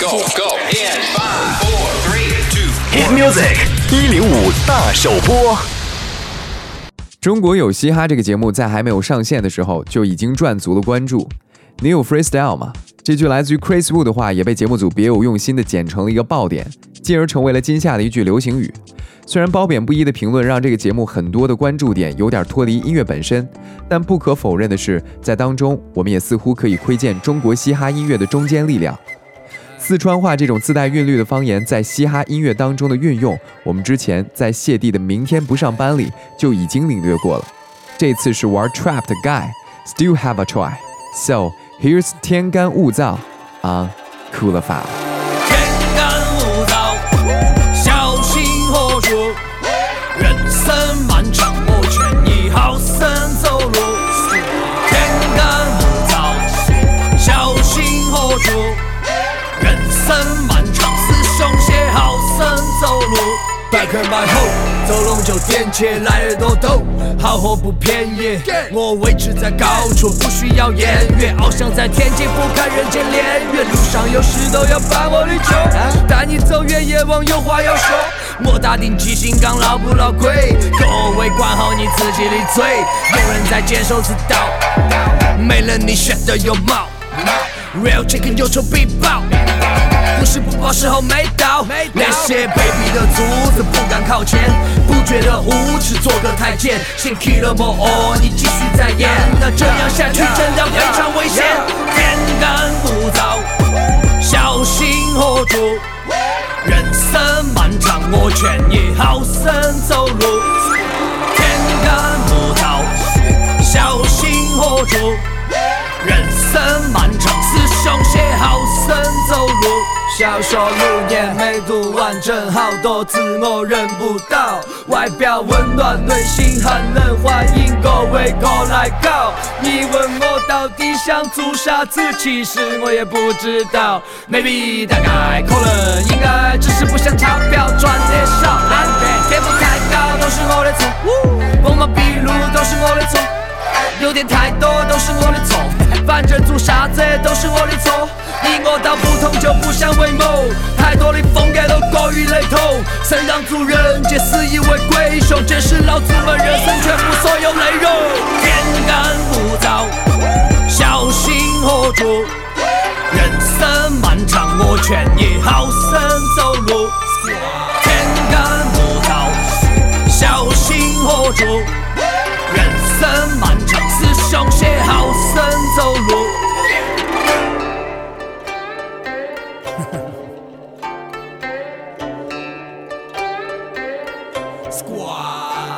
Go go in five, four, three, two. Hit music 一零五大首播。中国有嘻哈这个节目在还没有上线的时候就已经赚足了关注。你有 freestyle 吗？这句来自于 Chris Wu 的话也被节目组别有用心的剪成了一个爆点，进而成为了今夏的一句流行语。虽然褒贬不一的评论让这个节目很多的关注点有点脱离音乐本身，但不可否认的是，在当中我们也似乎可以窥见中国嘻哈音乐的中坚力量。四川话这种自带韵律的方言在嘻哈音乐当中的运用，我们之前在谢帝的《明天不上班》里就已经领略过了。这次是玩 trap 的 guy，still have a try，so here's 天干物燥 on Cool File。漫长，师兄写好生走路。百客买后，走龙就点起来耳朵抖，好货不便宜，我位置在高处，不需要言语，翱翔在天际，不看人间炼狱，路上有事都要把我力救，带你走远，夜望有话要说，莫打定记心肝，牢不牢亏，各位管好你自己的嘴，有人在坚守之道，没了你选的有毛，real chicken 有仇必报。不是不报，时候没到。那些卑鄙的卒子不敢靠前，不觉得无耻，做个太监。先 kill 了莫哦，你继续再演，那这样下去真的非常危险。天干物燥，小心火烛？人生漫长，我劝你好生走路。天干物燥，小心火烛？人生漫长，师兄写好生走路。小说六年没读完整，好多字我认不到。外表温暖，内心寒冷，欢迎各位过来搞。你问我到底想做啥子，其实我也不知道。maybe 大概可能应该只是不想钞票赚得少。安排天赋太高都是我的错，锋芒毕露都是我的错。有点太多都是我的错，反正做啥子都是我的错。我道不同就不相为谋，太多的风格都过于雷同。谁让做人皆死以为鬼雄，这是老子们人生全部所有内容。天干物燥，小心火烛？人生漫长，我劝你好生走路。Squad。